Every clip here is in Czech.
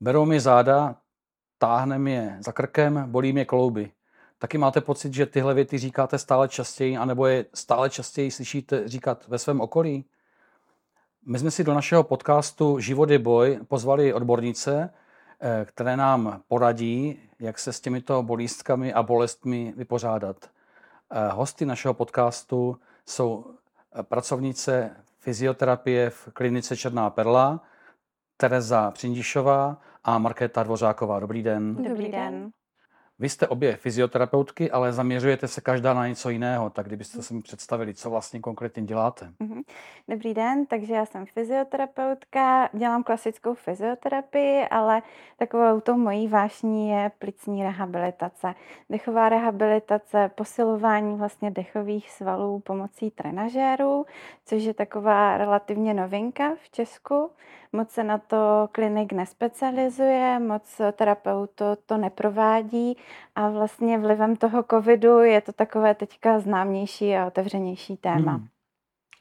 Berou mi záda, táhne mě za krkem, bolí mě klouby. Taky máte pocit, že tyhle věty říkáte stále častěji, anebo je stále častěji slyšíte říkat ve svém okolí? My jsme si do našeho podcastu Život je boj pozvali odbornice, eh, které nám poradí, jak se s těmito bolístkami a bolestmi vypořádat. Eh, hosty našeho podcastu jsou eh, pracovnice fyzioterapie v klinice Černá perla, Tereza Přindišová a Markéta Dvořáková. Dobrý den. Dobrý den. Vy jste obě fyzioterapeutky, ale zaměřujete se každá na něco jiného, tak kdybyste se mi představili, co vlastně konkrétně děláte. Mhm. Dobrý den, takže já jsem fyzioterapeutka, dělám klasickou fyzioterapii, ale takovou tou mojí vášní je plicní rehabilitace. Dechová rehabilitace, posilování vlastně dechových svalů pomocí trenažérů, což je taková relativně novinka v Česku. Moc se na to klinik nespecializuje, moc terapeutů to neprovádí a vlastně vlivem toho covidu je to takové teďka známější a otevřenější téma. Hmm.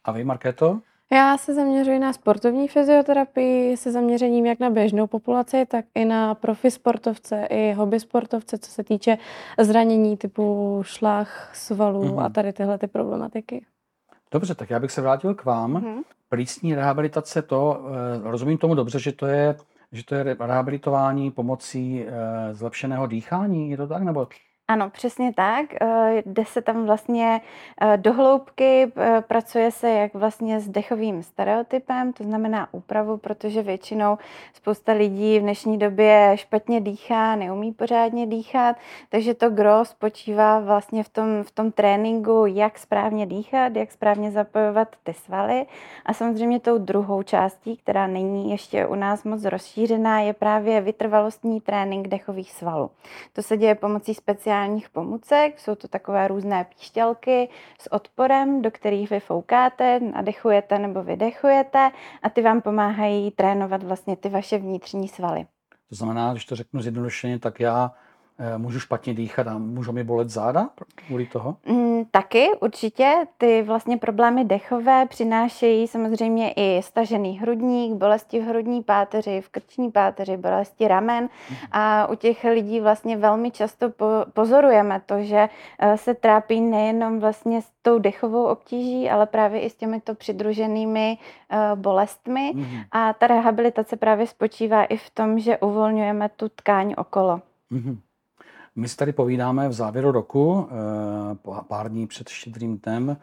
A vy, Markéto? Já se zaměřuji na sportovní fyzioterapii se zaměřením jak na běžnou populaci, tak i na profi sportovce, i hobby sportovce, co se týče zranění typu šlach, svalů mm-hmm. a tady tyhle ty problematiky. Dobře, tak já bych se vrátil k vám. Mm-hmm. Plícní rehabilitace, to eh, rozumím tomu dobře, že to je že to je rehabilitování pomocí eh, zlepšeného dýchání, je to tak? Nebo ano, přesně tak. Eh, jde se tam vlastně eh, do hloubky, eh, pracuje se jak vlastně s dechovým stereotypem, to znamená úpravu, protože většinou spousta lidí v dnešní době špatně dýchá, neumí pořádně dýchat, takže to gro spočívá vlastně v tom, v tom tréninku, jak správně dýchat, jak správně zapojovat ty svaly. A samozřejmě tou druhou částí, která není ještě u nás moc rozšířená, je právě vytrvalostní trénink dechových svalů. To se děje pomocí speciální speciálních pomůcek. Jsou to takové různé píšťalky s odporem, do kterých vy foukáte, nadechujete nebo vydechujete a ty vám pomáhají trénovat vlastně ty vaše vnitřní svaly. To znamená, když to řeknu zjednodušeně, tak já můžu špatně dýchat a můžou mi bolet záda kvůli toho? Mm, taky určitě. Ty vlastně problémy dechové přinášejí samozřejmě i stažený hrudník, bolesti v hrudní páteři, v krční páteři, bolesti ramen mm. a u těch lidí vlastně velmi často po, pozorujeme to, že eh, se trápí nejenom vlastně s tou dechovou obtíží, ale právě i s těmito přidruženými uh, bolestmi mm. a ta rehabilitace právě spočívá i v tom, že uvolňujeme tu tkáň okolo. Mm. My si tady povídáme v závěru roku, eh, pár dní před štědrým dnem.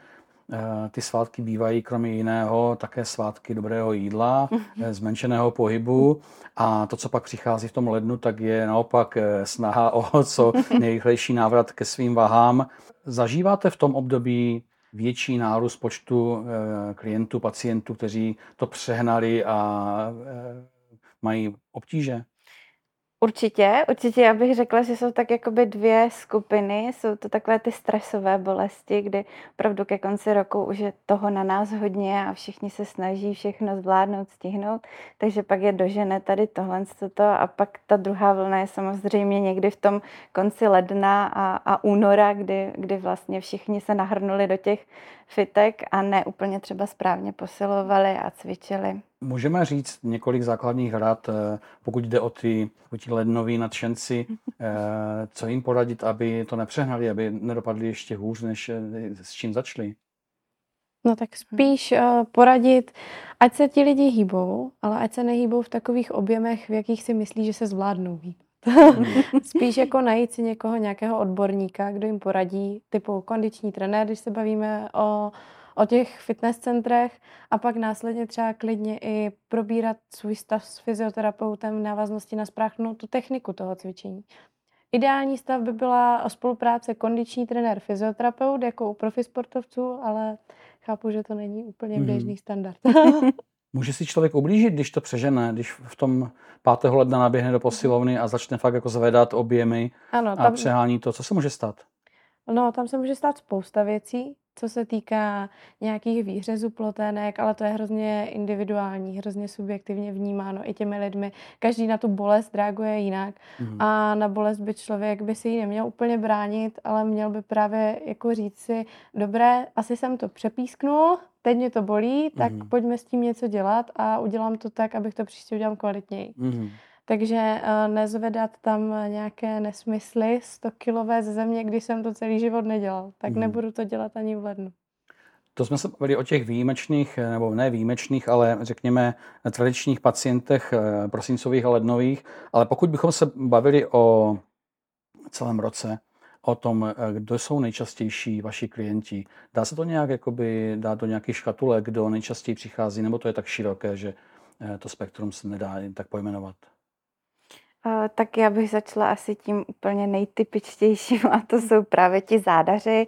Eh, ty svátky bývají kromě jiného také svátky dobrého jídla, mhm. eh, zmenšeného pohybu a to, co pak přichází v tom lednu, tak je naopak snaha o co nejrychlejší návrat ke svým vahám. Zažíváte v tom období větší nárůst počtu klientů, pacientů, kteří to přehnali a mají obtíže? Určitě, určitě já bych řekla, že jsou tak jakoby dvě skupiny. Jsou to takové ty stresové bolesti, kdy opravdu ke konci roku už je toho na nás hodně a všichni se snaží všechno zvládnout, stihnout, takže pak je dožene tady tohle a pak ta druhá vlna je samozřejmě někdy v tom konci ledna a, a února, kdy, kdy vlastně všichni se nahrnuli do těch fitek a ne úplně třeba správně posilovali a cvičili. Můžeme říct několik základních rad, eh, pokud jde o ty, o ty lednoví nadšenci, eh, co jim poradit, aby to nepřehnali, aby nedopadli ještě hůř, než eh, s čím začali? No tak spíš poradit, ať se ti lidi hýbou, ale ať se nehýbou v takových objemech, v jakých si myslí, že se zvládnou hýbat. Spíš jako najít si někoho, nějakého odborníka, kdo jim poradí, typu kondiční trenér, když se bavíme o, o těch fitness centrech a pak následně třeba klidně i probírat svůj stav s fyzioterapeutem v návaznosti na správnou tu techniku toho cvičení. Ideální stav by byla spolupráce kondiční trenér, fyzioterapeut, jako u profi sportovců, ale chápu, že to není úplně mhm. běžný standard. Může si člověk ublížit, když to přežene, když v tom 5. ledna naběhne do posilovny a začne fakt jako zvedat objemy ano, tam... a přehání to. Co se může stát? No, tam se může stát spousta věcí. Co se týká nějakých výřezů plotének, ale to je hrozně individuální, hrozně subjektivně vnímáno i těmi lidmi. Každý na tu bolest reaguje jinak mm. a na bolest by člověk by si ji neměl úplně bránit, ale měl by právě jako říct si, dobré, asi jsem to přepísknul, teď mě to bolí, tak mm. pojďme s tím něco dělat a udělám to tak, abych to příště udělal kvalitněji. Mm. Takže uh, nezvedat tam nějaké nesmysly 100 kilové ze země, když jsem to celý život nedělal. Tak mm. nebudu to dělat ani v lednu. To jsme se bavili o těch výjimečných, nebo ne výjimečných, ale řekněme tradičních pacientech eh, prosincových a lednových. Ale pokud bychom se bavili o celém roce, o tom, eh, kdo jsou nejčastější vaši klienti, dá se to nějak jakoby, dát do nějakých škatulek, kdo nejčastěji přichází, nebo to je tak široké, že to spektrum se nedá tak pojmenovat? Tak já bych začala asi tím úplně nejtypičtějším a to jsou právě ti zádaři,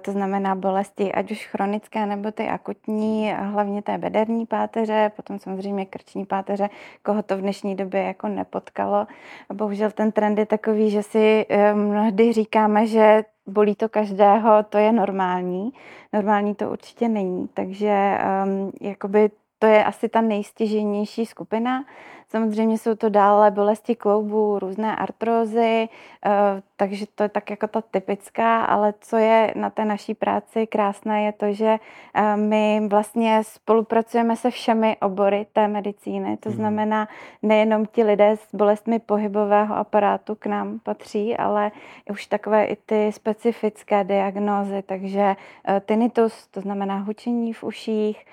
to znamená bolesti ať už chronické nebo ty akutní, hlavně té bederní páteře, potom samozřejmě krční páteře, koho to v dnešní době jako nepotkalo. Bohužel ten trend je takový, že si eh, mnohdy říkáme, že bolí to každého, to je normální. Normální to určitě není, takže um, jakoby to je asi ta nejstěženější skupina. Samozřejmě jsou to dále bolesti kloubů, různé artrózy, eh, takže to je tak jako ta typická, ale co je na té naší práci krásné, je to, že eh, my vlastně spolupracujeme se všemi obory té medicíny. To mhm. znamená, nejenom ti lidé s bolestmi pohybového aparátu k nám patří, ale už takové i ty specifické diagnózy, takže eh, tinnitus, to znamená hučení v uších,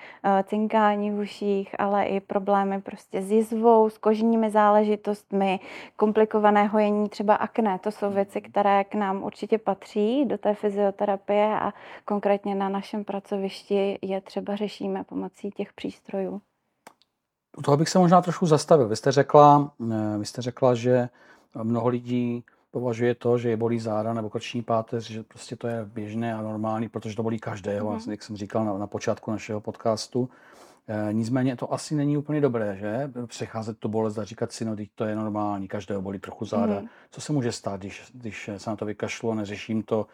cinkání v uších, ale i problémy prostě s jizvou, s kožními záležitostmi, komplikované hojení, třeba akné. To jsou věci, které k nám určitě patří do té fyzioterapie a konkrétně na našem pracovišti je třeba řešíme pomocí těch přístrojů. U toho bych se možná trošku zastavil. Vy jste řekla, eh, vy jste řekla že mnoho lidí považuje to, že je bolí záda nebo krční páteř, že prostě to je běžné a normální, protože to bolí každého, mm. jak jsem říkal na, na počátku našeho podcastu. Eh, nicméně to asi není úplně dobré, že? Přecházet tu bolest a říkat si, no to je normální, každého bolí trochu záda. Mm. Co se může stát, když, když se na to vykašlu a neřeším to,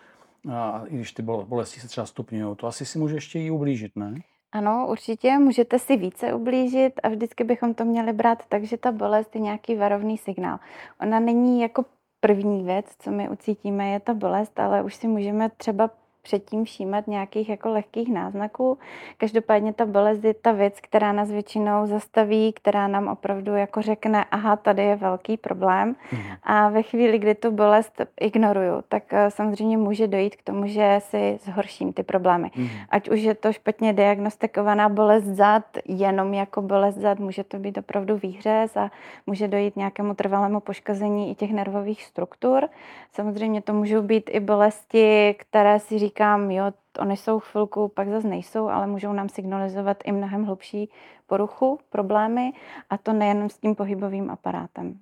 a i když ty bolesti se třeba stupňují, to asi si může ještě i ublížit, ne? Ano, určitě můžete si více ublížit a vždycky bychom to měli brát tak, že ta bolest je nějaký varovný signál. Ona není jako první věc, co my ucítíme, je ta bolest, ale už si můžeme třeba předtím všímat nějakých jako lehkých náznaků. Každopádně ta bolest je ta věc, která nás většinou zastaví, která nám opravdu jako řekne, aha, tady je velký problém. Mhm. A ve chvíli, kdy tu bolest ignoruju, tak eh, samozřejmě může dojít k tomu, že si zhorším ty problémy. Mhm. Ať už je to špatně diagnostikovaná bolest zad, jenom jako bolest zad, může to být opravdu výhřez a může dojít nějakému trvalému poškození i těch nervových struktur. Samozřejmě to můžou být i bolesti, které si říkají, říkám, jo, oni jsou chvilku, pak zase nejsou, ale můžou nám signalizovat i mnohem hlubší poruchu, problémy a to nejenom s tím pohybovým aparátem.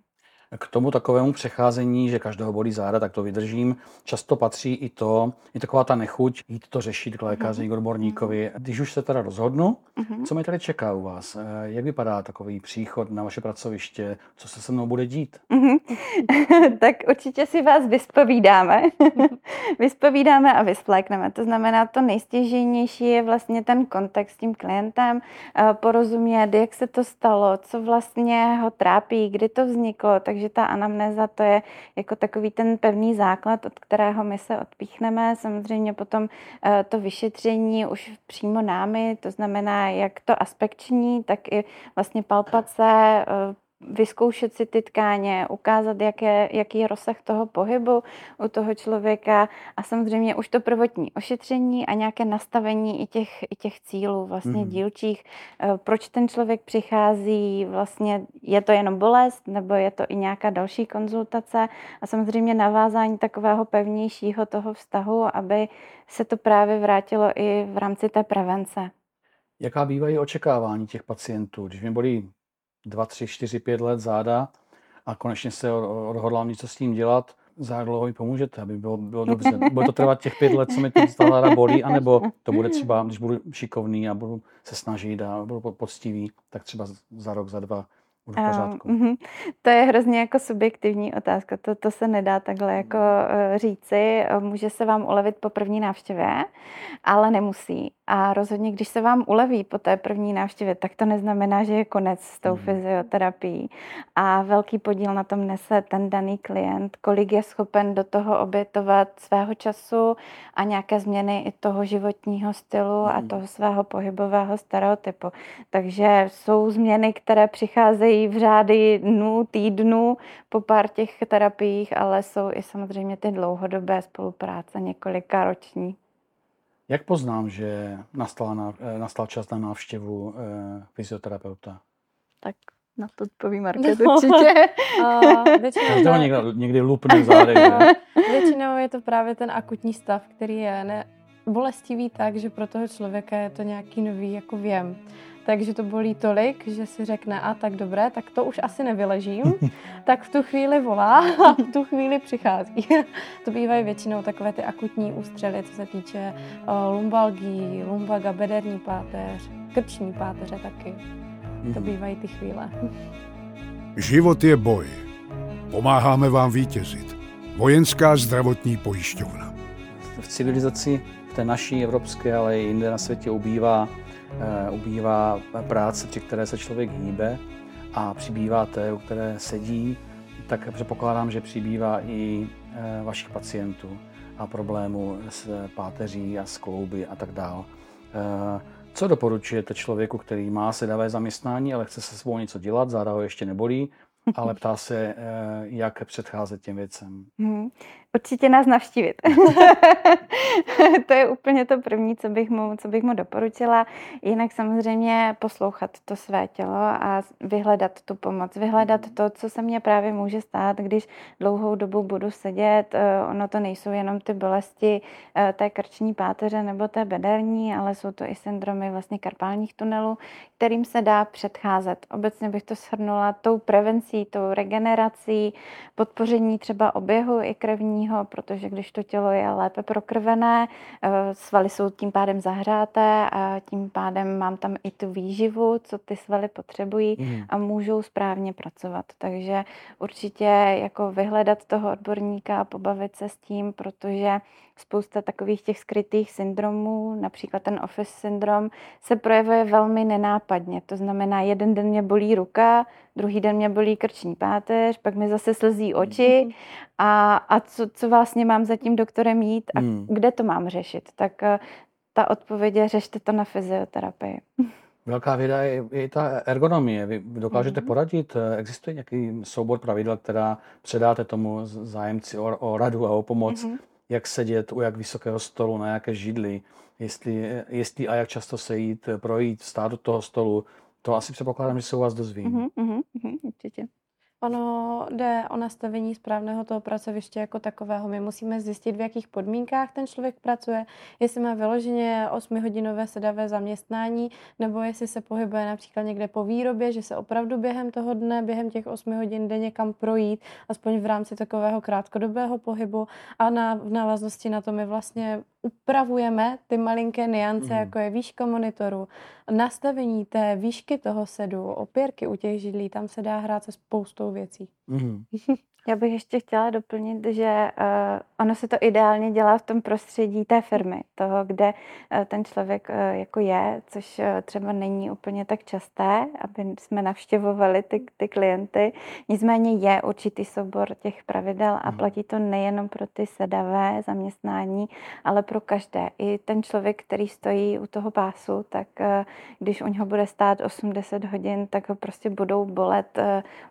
K tomu takovému přecházení, že každého bolí záda, tak to vydržím. Často patří i to, i taková ta nechuť jít to řešit k lékaři, k odborníkovi. Když už se teda rozhodnu, co mi tady čeká u vás? Eh, jak vypadá takový příchod na vaše pracoviště? Co se se mnou bude dít? Tak určitě si vás vyspovídáme. vyspovídáme a vysplékneme. To znamená, to nejstěžejnější je vlastně ten kontakt s tím klientem, eh, porozumět, jak se to stalo, co vlastně ho trápí, kdy to vzniklo. Takže takže ta anamnéza to je jako takový ten pevný základ, od kterého my se odpíchneme. Samozřejmě potom eh, to vyšetření už přímo námi, to znamená jak to aspekční, tak i vlastně palpace, eh, vyzkoušet si ty tkáně, ukázat, jaké, jaký je rozsah toho pohybu u toho člověka a samozřejmě už to prvotní ošetření a nějaké nastavení i těch, i těch cílů vlastně mm. dílčích, eh, proč ten člověk přichází, vlastně je to jenom bolest nebo je to i nějaká další konzultace a samozřejmě navázání takového pevnějšího toho vztahu, aby se to právě vrátilo i v rámci té prevence. Jaká bývají očekávání těch pacientů? Když mi bolí 2, 3, 4, 5 let záda a konečně se odhodlám něco s tím dělat, za jak dlouho mi pomůžete, aby bylo, bylo dobře. Bude to trvat těch pět let, co mi ta záda bolí, anebo to bude třeba, když budu šikovný a budu se snažit a budu poctivý, tak třeba za rok, za dva Bude v pořádku. Um, to je hrozně jako subjektivní otázka, to, to se nedá takhle jako uh, říci. Může se vám ulevit po první návštěvě, ale nemusí. A rozhodně, když se vám uleví po té první návštěvě, tak to neznamená, že je konec s tou mm. fyzioterapií. A velký podíl na tom nese ten daný klient, kolik je schopen do toho obětovat svého času a nějaké změny i toho životního stylu a toho svého pohybového stereotypu. Takže jsou změny, které přicházejí v řády dnů, týdnů po pár těch terapiích, ale jsou i samozřejmě ty dlouhodobé spolupráce, několika roční. Jak poznám, že nastal, na, eh, nastal čas na návštěvu eh, fyzioterapeuta? Tak na to odpoví Market no. určitě. většinou někdy, někdy lupne zády. Většinou je to právě ten akutní stav, který je ne, bolestivý tak, že pro toho člověka je to nějaký nový jako věm takže to bolí tolik, že si řekne, a tak dobré, tak to už asi nevyležím, tak v tu chvíli volá a v tu chvíli přichází. to bývají většinou takové ty akutní ústřely, co se týče uh, lumbalgii, lumbaga, bederní páteř, krční páteře taky. To mhm. bývají ty chvíle. Život je boj. Pomáháme vám vítězit. Vojenská zdravotní pojišťovna. V civilizaci, té naší evropské, ale i jinde na světě ubývá Eh, ubývá práce, při které se člověk hýbe a přibývá té, u které sedí, tak předpokládám, že přibývá i eh, vašich pacientů a problémů s páteří a s klouby a tak dále. Co doporučujete člověku, který má sedavé zaměstnání, ale chce se svou něco dělat, záda ho ještě nebolí, ale ptá se, eh, jak předcházet těm věcem? Hmm. Určitě nás navštívit. to je úplně to první, co bych, mu, co bych mu doporučila. Jinak samozřejmě poslouchat to své tělo a vyhledat tu pomoc. Vyhledat to, co se mně právě může stát, když dlouhou dobu budu sedět. Eh, ono to nejsou jenom ty bolesti eh, té krční páteře nebo té bederní, ale jsou to i syndromy vlastně karpálních tunelů, kterým se dá předcházet. Obecně bych to shrnula tou prevencí, tou regenerací, podpoření třeba oběhu i krevní krevního, protože když to tělo je lépe prokrvené, eh, svaly jsou tím pádem zahřáté a tím pádem mám tam i tu výživu, co ty svaly potřebují mm. a můžou správně pracovat. Takže určitě jako vyhledat toho odborníka a pobavit se s tím, protože spousta takových těch skrytých syndromů, například ten office syndrom, se projevuje velmi nenápadně. To znamená, jeden den mě bolí ruka, druhý den mě bolí krční páteř, pak mi zase slzí oči mhm. a, a co, co vlastně mám za tím doktorem jít a hmm. kde to mám řešit. Tak eh, ta odpověď je, řešte to na fyzioterapii. Velká věda je, je ta ergonomie. Vy dokážete mm-hmm. poradit? Existuje nějaký soubor pravidel, která předáte tomu zájemci o, o radu a o pomoc? Mm-hmm jak sedět u jak vysokého stolu, na jaké židli, jestli, jestli a jak často se jít, projít, stát do toho stolu. To asi předpokládám, že se u vás dozvím. Mm-hmm, mm-hmm, určitě. Ono jde o nastavení správného toho pracoviště jako takového. My musíme zjistit, v jakých podmínkách ten člověk pracuje, jestli má vyloženě 8-hodinové sedavé zaměstnání, nebo jestli se pohybuje například někde po výrobě, že se opravdu během toho dne, během těch 8 hodin jde někam projít, aspoň v rámci takového krátkodobého pohybu. A na, v návaznosti na to my vlastně upravujeme ty malinké niance, mm. jako je výška monitoru, nastavení té výšky toho sedu, opěrky u těch židlí, tam se dá hrát se spoustou věcí. Mm. Já bych ještě chtěla doplnit, že uh, ono se to ideálně dělá v tom prostředí té firmy, toho, kde uh, ten člověk uh, jako je, což uh, třeba není úplně tak časté, aby jsme navštěvovali ty, ty klienty. Nicméně je určitý soubor těch pravidel a mhm. platí to nejenom pro ty sedavé zaměstnání, ale pro každé. I ten člověk, který stojí u toho pásu, tak uh, když u něho bude stát 80 hodin, tak ho prostě budou bolet uh,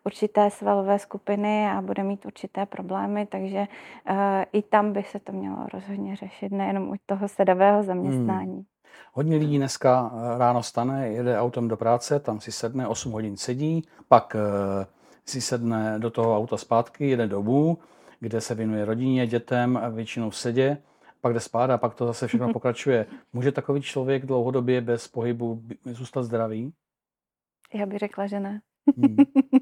určité svalové skupiny a bude mít určité problémy, takže uh, i tam by se to mělo rozhodně řešit, nejenom u toho sedavého zaměstnání. Hmm. Hodně lidí dneska eh, ráno stane, jede autem do práce, tam si sedne, 8 hodin sedí, pak uh, si sedne do toho auta zpátky, jede domů, kde se věnuje rodině, dětem, většinou v sedě, pak jde spát a pak to zase všechno pokračuje. Může takový člověk dlouhodobě bez pohybu zůstat zdravý? Já bych řekla, že ne. Hmm.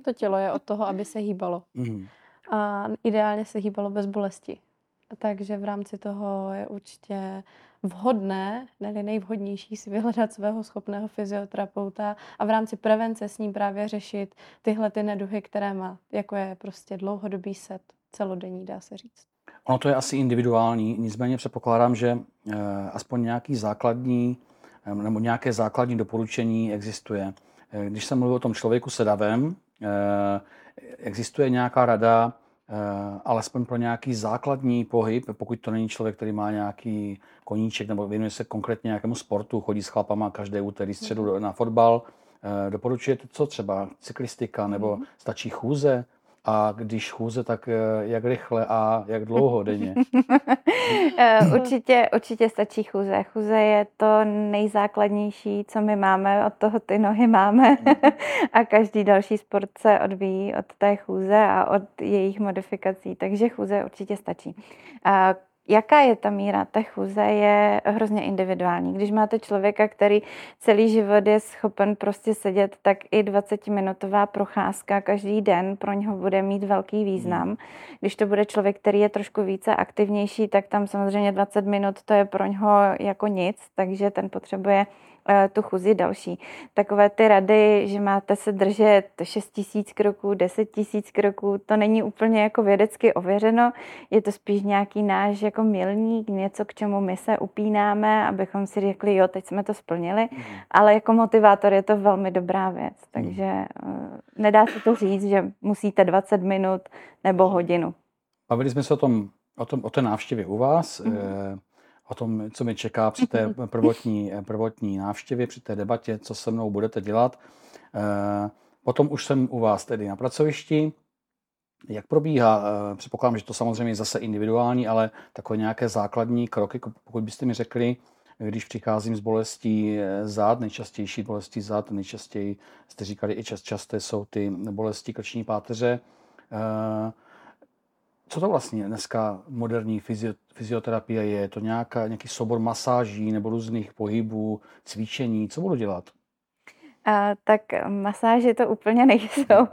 To tělo je od toho, aby se hýbalo. Hmm a ideálně se hýbalo bez bolesti. Takže v rámci toho je určitě vhodné, ne nejvhodnější si vyhledat svého schopného fyzioterapeuta a v rámci prevence s ním právě řešit tyhle ty neduhy, které má, jako je prostě dlouhodobý set, celodenní, dá se říct. Ono to je asi individuální, nicméně předpokládám, že eh, aspoň nějaký základní eh, nebo nějaké základní doporučení existuje. Eh, když jsem mluvil o tom člověku sedavém, existuje nějaká rada, alespoň pro nějaký základní pohyb, pokud to není člověk, který má nějaký koníček nebo věnuje se konkrétně nějakému sportu, chodí s chlapama každé úterý středu na fotbal, doporučujete co třeba cyklistika nebo mhm. stačí chůze? A když chůze, tak eh, jak rychle a jak dlouho denně? Eh, určitě, určitě stačí chůze. Chůze je to nejzákladnější, co my máme, od toho ty nohy máme mhm. a každý další sport se odvíjí od té chůze a od jejich modifikací, takže chůze určitě stačí. Jaká je ta míra té chůze, je hrozně individuální. Když máte člověka, který celý život je schopen prostě sedět, tak i 20-minutová procházka každý den pro něho bude mít velký význam. Hmm. Když to bude člověk, který je trošku více aktivnější, tak tam samozřejmě 20 minut to je pro něho jako nic, takže ten potřebuje tu chůzi další. Takové ty rady, že máte se držet 6 tisíc kroků, 10 tisíc kroků, to není úplně jako vědecky ověřeno, je to spíš nějaký náš jako milník, něco, k čemu my se upínáme, abychom si řekli, jo, teď jsme to splnili, mm. ale jako motivátor je to velmi dobrá věc, mhm. takže mm. nedá se to říct, že musíte 20 minut nebo hodinu. Bavili jsme se o tom, o, tom, o té návštěvě u vás. Mm o tom, co mi čeká při té prvotní, prvotní návštěvě, při té debatě, co se mnou budete dělat. Eh, potom už jsem u vás tedy na pracovišti. Jak probíhá? Eh, předpokládám, že to samozřejmě je zase individuální, ale takové nějaké základní kroky, pokud byste mi řekli, když přicházím s bolestí eh, zád, nejčastější bolestí zád, nejčastěji jste říkali i čas, časté jsou ty bolesti krční páteře. Co to vlastně dneska moderní fyzioterapie je? Je to nějaká, nějaký sobor masáží nebo různých pohybů, cvičení? Co budu dělat? A, tak masáže to úplně nejsou.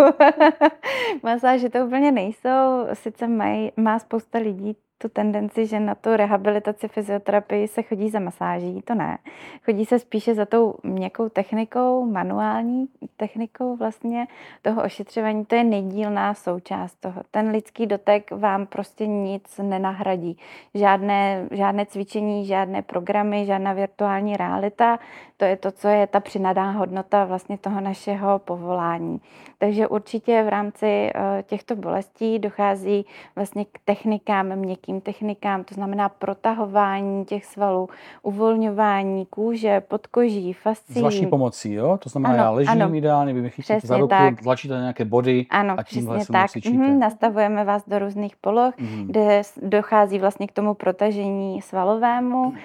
masáže to úplně nejsou. Sice maj, má spousta lidí tu tendenci, že na tu rehabilitaci fyzioterapii se chodí za masáží, to ne. Chodí se spíše za tou měkkou technikou, manuální technikou vlastně toho ošetřování. To je nejdílná součást toho. Ten lidský dotek vám prostě nic nenahradí. Žádné, žádné cvičení, žádné programy, žádná virtuální realita. To je to, co je ta přinaná hodnota vlastně toho našeho povolání. Takže určitě v rámci eh, těchto bolestí dochází vlastně k technikám měkkých měkkým technikám, to znamená protahování těch svalů, uvolňování kůže, podkoží, fascí. S vaší pomocí, jo? To znamená, ano, já ležím ano. ideálně, vy mi chytíte za ruku, tak. tlačíte na nějaké body ano, a tímhle se tak. Mm, nastavujeme vás do různých poloh, mm. kde dochází vlastně k tomu protažení svalovému. Mm.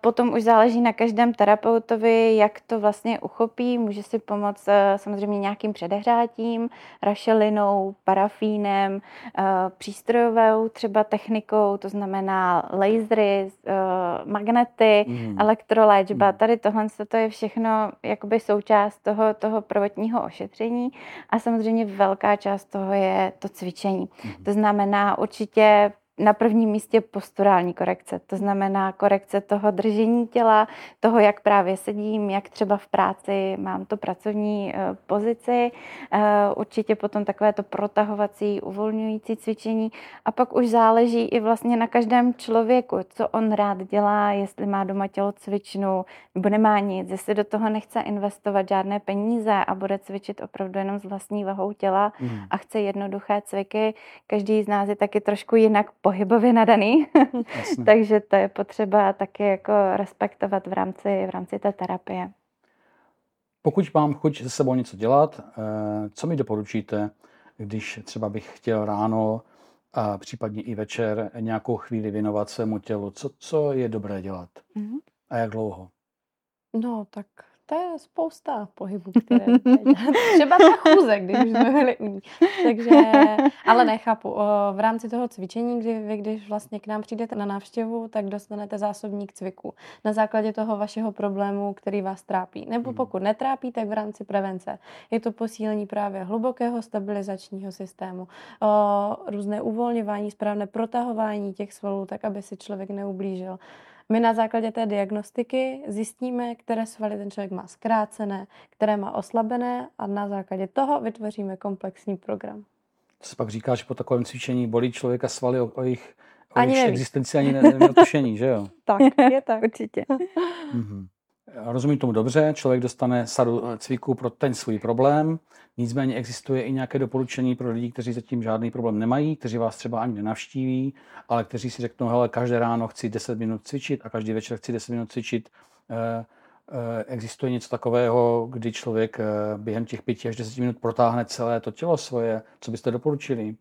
Potom už záleží na každém terapeutovi, jak to vlastně uchopí. Může si pomoct eh, samozřejmě nějakým předehrátím, rašelinou, parafínem, eh, přístrojovou třeba technikou, technikou, to znamená lasery, uh, magnety, mm. elektroléčba. Mm. Tady tohle to je všechno jakoby součást toho, toho prvotního ošetření a samozřejmě velká část toho je to cvičení. Mm. To znamená určitě na prvním místě posturální korekce. To znamená korekce toho držení těla, toho, jak právě sedím, jak třeba v práci mám to pracovní eh, pozici, eh, určitě potom takové to protahovací, uvolňující cvičení a pak už záleží i vlastně na každém člověku, co on rád dělá, jestli má doma tělocvičnu nebo nemá nic, jestli do toho nechce investovat žádné peníze a bude cvičit opravdu jenom s vlastní vahou těla mm. a chce jednoduché cviky. Každý z nás je taky trošku jinak pohybově nadaný, takže to je potřeba taky jako respektovat v rámci, v rámci té terapie. Pokud mám chuť se sebou něco dělat, eh, co mi doporučíte, když třeba bych chtěl ráno a případně i večer nějakou chvíli věnovat svému tělu, co, co je dobré dělat mm-hmm. a jak dlouho? No, tak to je spousta pohybů, které Třeba ta chůze, když už jsme byli u ní. Takže, ale nechápu. V rámci toho cvičení, kdy vy, když vlastně k nám přijdete na návštěvu, tak dostanete zásobník cviku. Na základě toho vašeho problému, který vás trápí. Nebo hmm. pokud netrápí, tak v rámci prevence. Je to posílení právě hlubokého stabilizačního systému, různé uvolňování, správné protahování těch svalů, tak aby si člověk neublížil My na základě té diagnostiky zjistíme, které svaly ten člověk má zkrácené, které má oslabené a na základě toho vytvoříme komplexní program. To se pak říká, že po takovém cvičení bolí člověka svaly o, o jejich, o Ani jejich neví. existenci ani ne- neměl tušení, že jo? Tak, je tak. Určitě. Mhm. Rozumím tomu dobře, člověk dostane sadu eh, cviků pro ten svůj problém, nicméně existuje i nějaké doporučení pro lidi, kteří zatím žádný problém nemají, kteří vás třeba ani nenavštíví, ale kteří si řeknou, hele, každé ráno chci 10 minut cvičit a každý večer chci 10 minut cvičit. Eh, eh, Existuje něco takového, kdy člověk během těch 5 až 10 minut protáhne celé to tělo svoje? Co byste doporučili?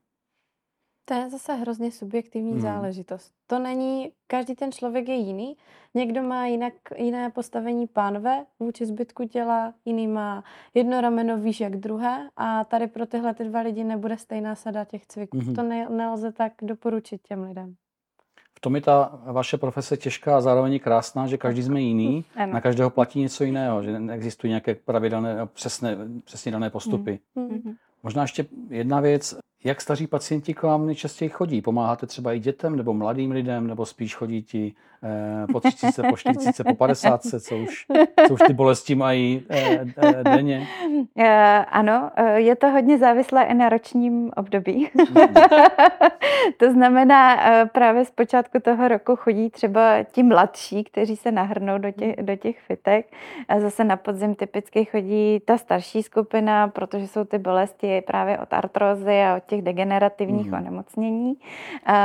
To je zase hrozně subjektivní Hmm. záležitost. To není, každý ten člověk je jiný. Někdo má jinak, jiné postavení pánve vůči zbytku těla, jiný má jedno rameno výš jak druhé a tady pro tyhle ty dva lidi nebude stejná sada těch cviků. Mhm. To ne, nelze tak doporučit těm lidem. V tom je ta vaše profese těžká a zároveň krásná, že každý jsme jiný, Ano. na každého platí něco jiného, že neexistují nějaké pravidelné, přesné, přesně dané postupy. Hmm. Mhm. Možná ještě jedna věc, jak staří pacienti k vám nejčastěji chodí? Pomáháte třeba i dětem nebo mladým lidem, nebo spíš chodí ti eh, po 30, po 40, po 50, co už, co už ty bolesti mají eh, eh, denně? Eh, Ano, eh, je to hodně závislé i na ročním období. to znamená, eh, právě z počátku toho roku chodí třeba ti mladší, kteří se nahrnou do těch, do těch fitek. A zase na podzim typicky chodí ta starší skupina, protože jsou ty bolesti právě od artrózy a od těch degenerativních Mhm. onemocnění.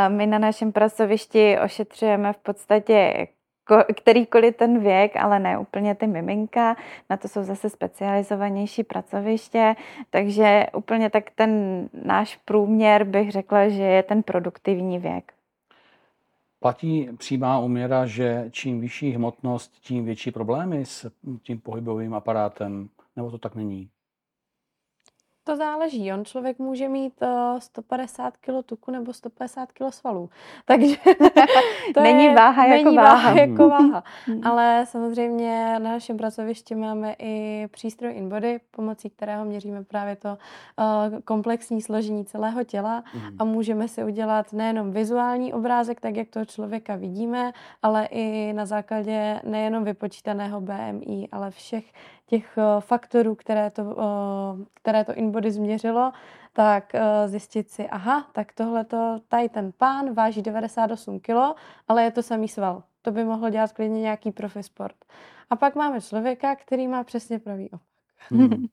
My na našem pracovišti ošetřujeme v podstatě ko- kterýkoliv ten věk, ale ne úplně ty miminka. Na to jsou zase specializovanější pracoviště, takže úplně tak ten náš průměr bych řekla, že je ten produktivní věk. Platí přímá uměra, že čím vyšší hmotnost, tím větší problémy s tím pohybovým aparátem, nebo to tak není? To záleží. On člověk může mít uh, 150 kg tuku nebo 150 kg svalů. Takže to Není je, váha jako není váha. váha jako váha. Mhm. Ale samozřejmě na našem pracovišti máme i přístroj InBody, pomocí kterého měříme právě to uh, komplexní složení celého těla Mhm. a můžeme si udělat nejenom vizuální obrázek, tak jak toho člověka vidíme, ale i na základě nejenom vypočítaného BMI, ale všech těch eh, faktorů, které to, eh, které to InBody změřilo, tak eh, zjistit si, aha, tak tohleto, tady ten pán váží 98 kg, ale je to samý sval. To by mohlo dělat klidně nějaký profi sport. A pak máme člověka, který má přesně pravý opak. Hmm.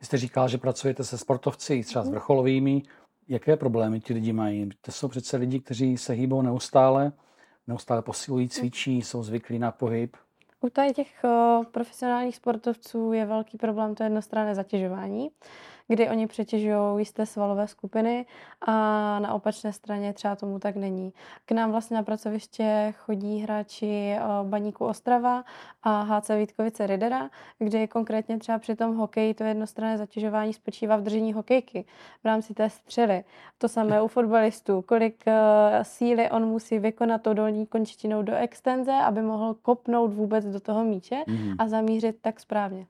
Vy jste říkal, že pracujete se sportovci, třeba s vrcholovými. Jaké problémy ti lidi mají? To jsou přece lidi, kteří se hýbou neustále, neustále posilují, cvičí, jsou zvyklí na pohyb. U tady těch o, profesionálních sportovců je velký problém to jednostranné zatěžování, kdy oni přetěžují jisté svalové skupiny a na opačné straně třeba tomu tak není. K nám vlastně na pracoviště chodí hráči o, Baníku Ostrava a HC Vítkovice Ridera, kde konkrétně třeba při tom hokeji to jednostranné zatěžování spočívá v držení hokejky v rámci té střely. To samé u fotbalistů, kolik uh, síly on musí vykonat tou dolní končetinou do extenze, aby mohl kopnout vůbec do toho míče Mhm. a zamířit tak správně.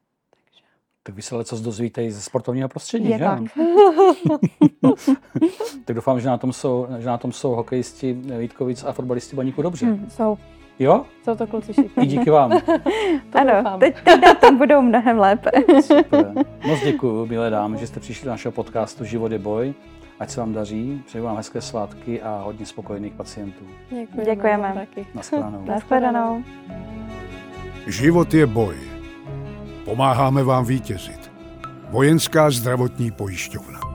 Tak vy se ale co dozvíte i ze sportovního prostředí, Je že? tak. tak doufám, že na tom jsou, že na tom jsou hokejisti Vítkovic a fotbalisti Baníku dobře. Hmm. Jsou, Jo? jsou to kluci všichni. I díky vám. To Ano, doufám. teď, teď na tom budou mnohem lépe. Super. Moc děkuji, milé dámy, že jste přišli do našeho podcastu Život je boj. Ať se vám daří, přeju vám hezké svátky a hodně spokojených pacientů. Děkujeme. Děkujeme. Taky. Naschledanou. Nashledanou. Život je boj. Pomáháme vám vítězit. Vojenská zdravotní pojišťovna.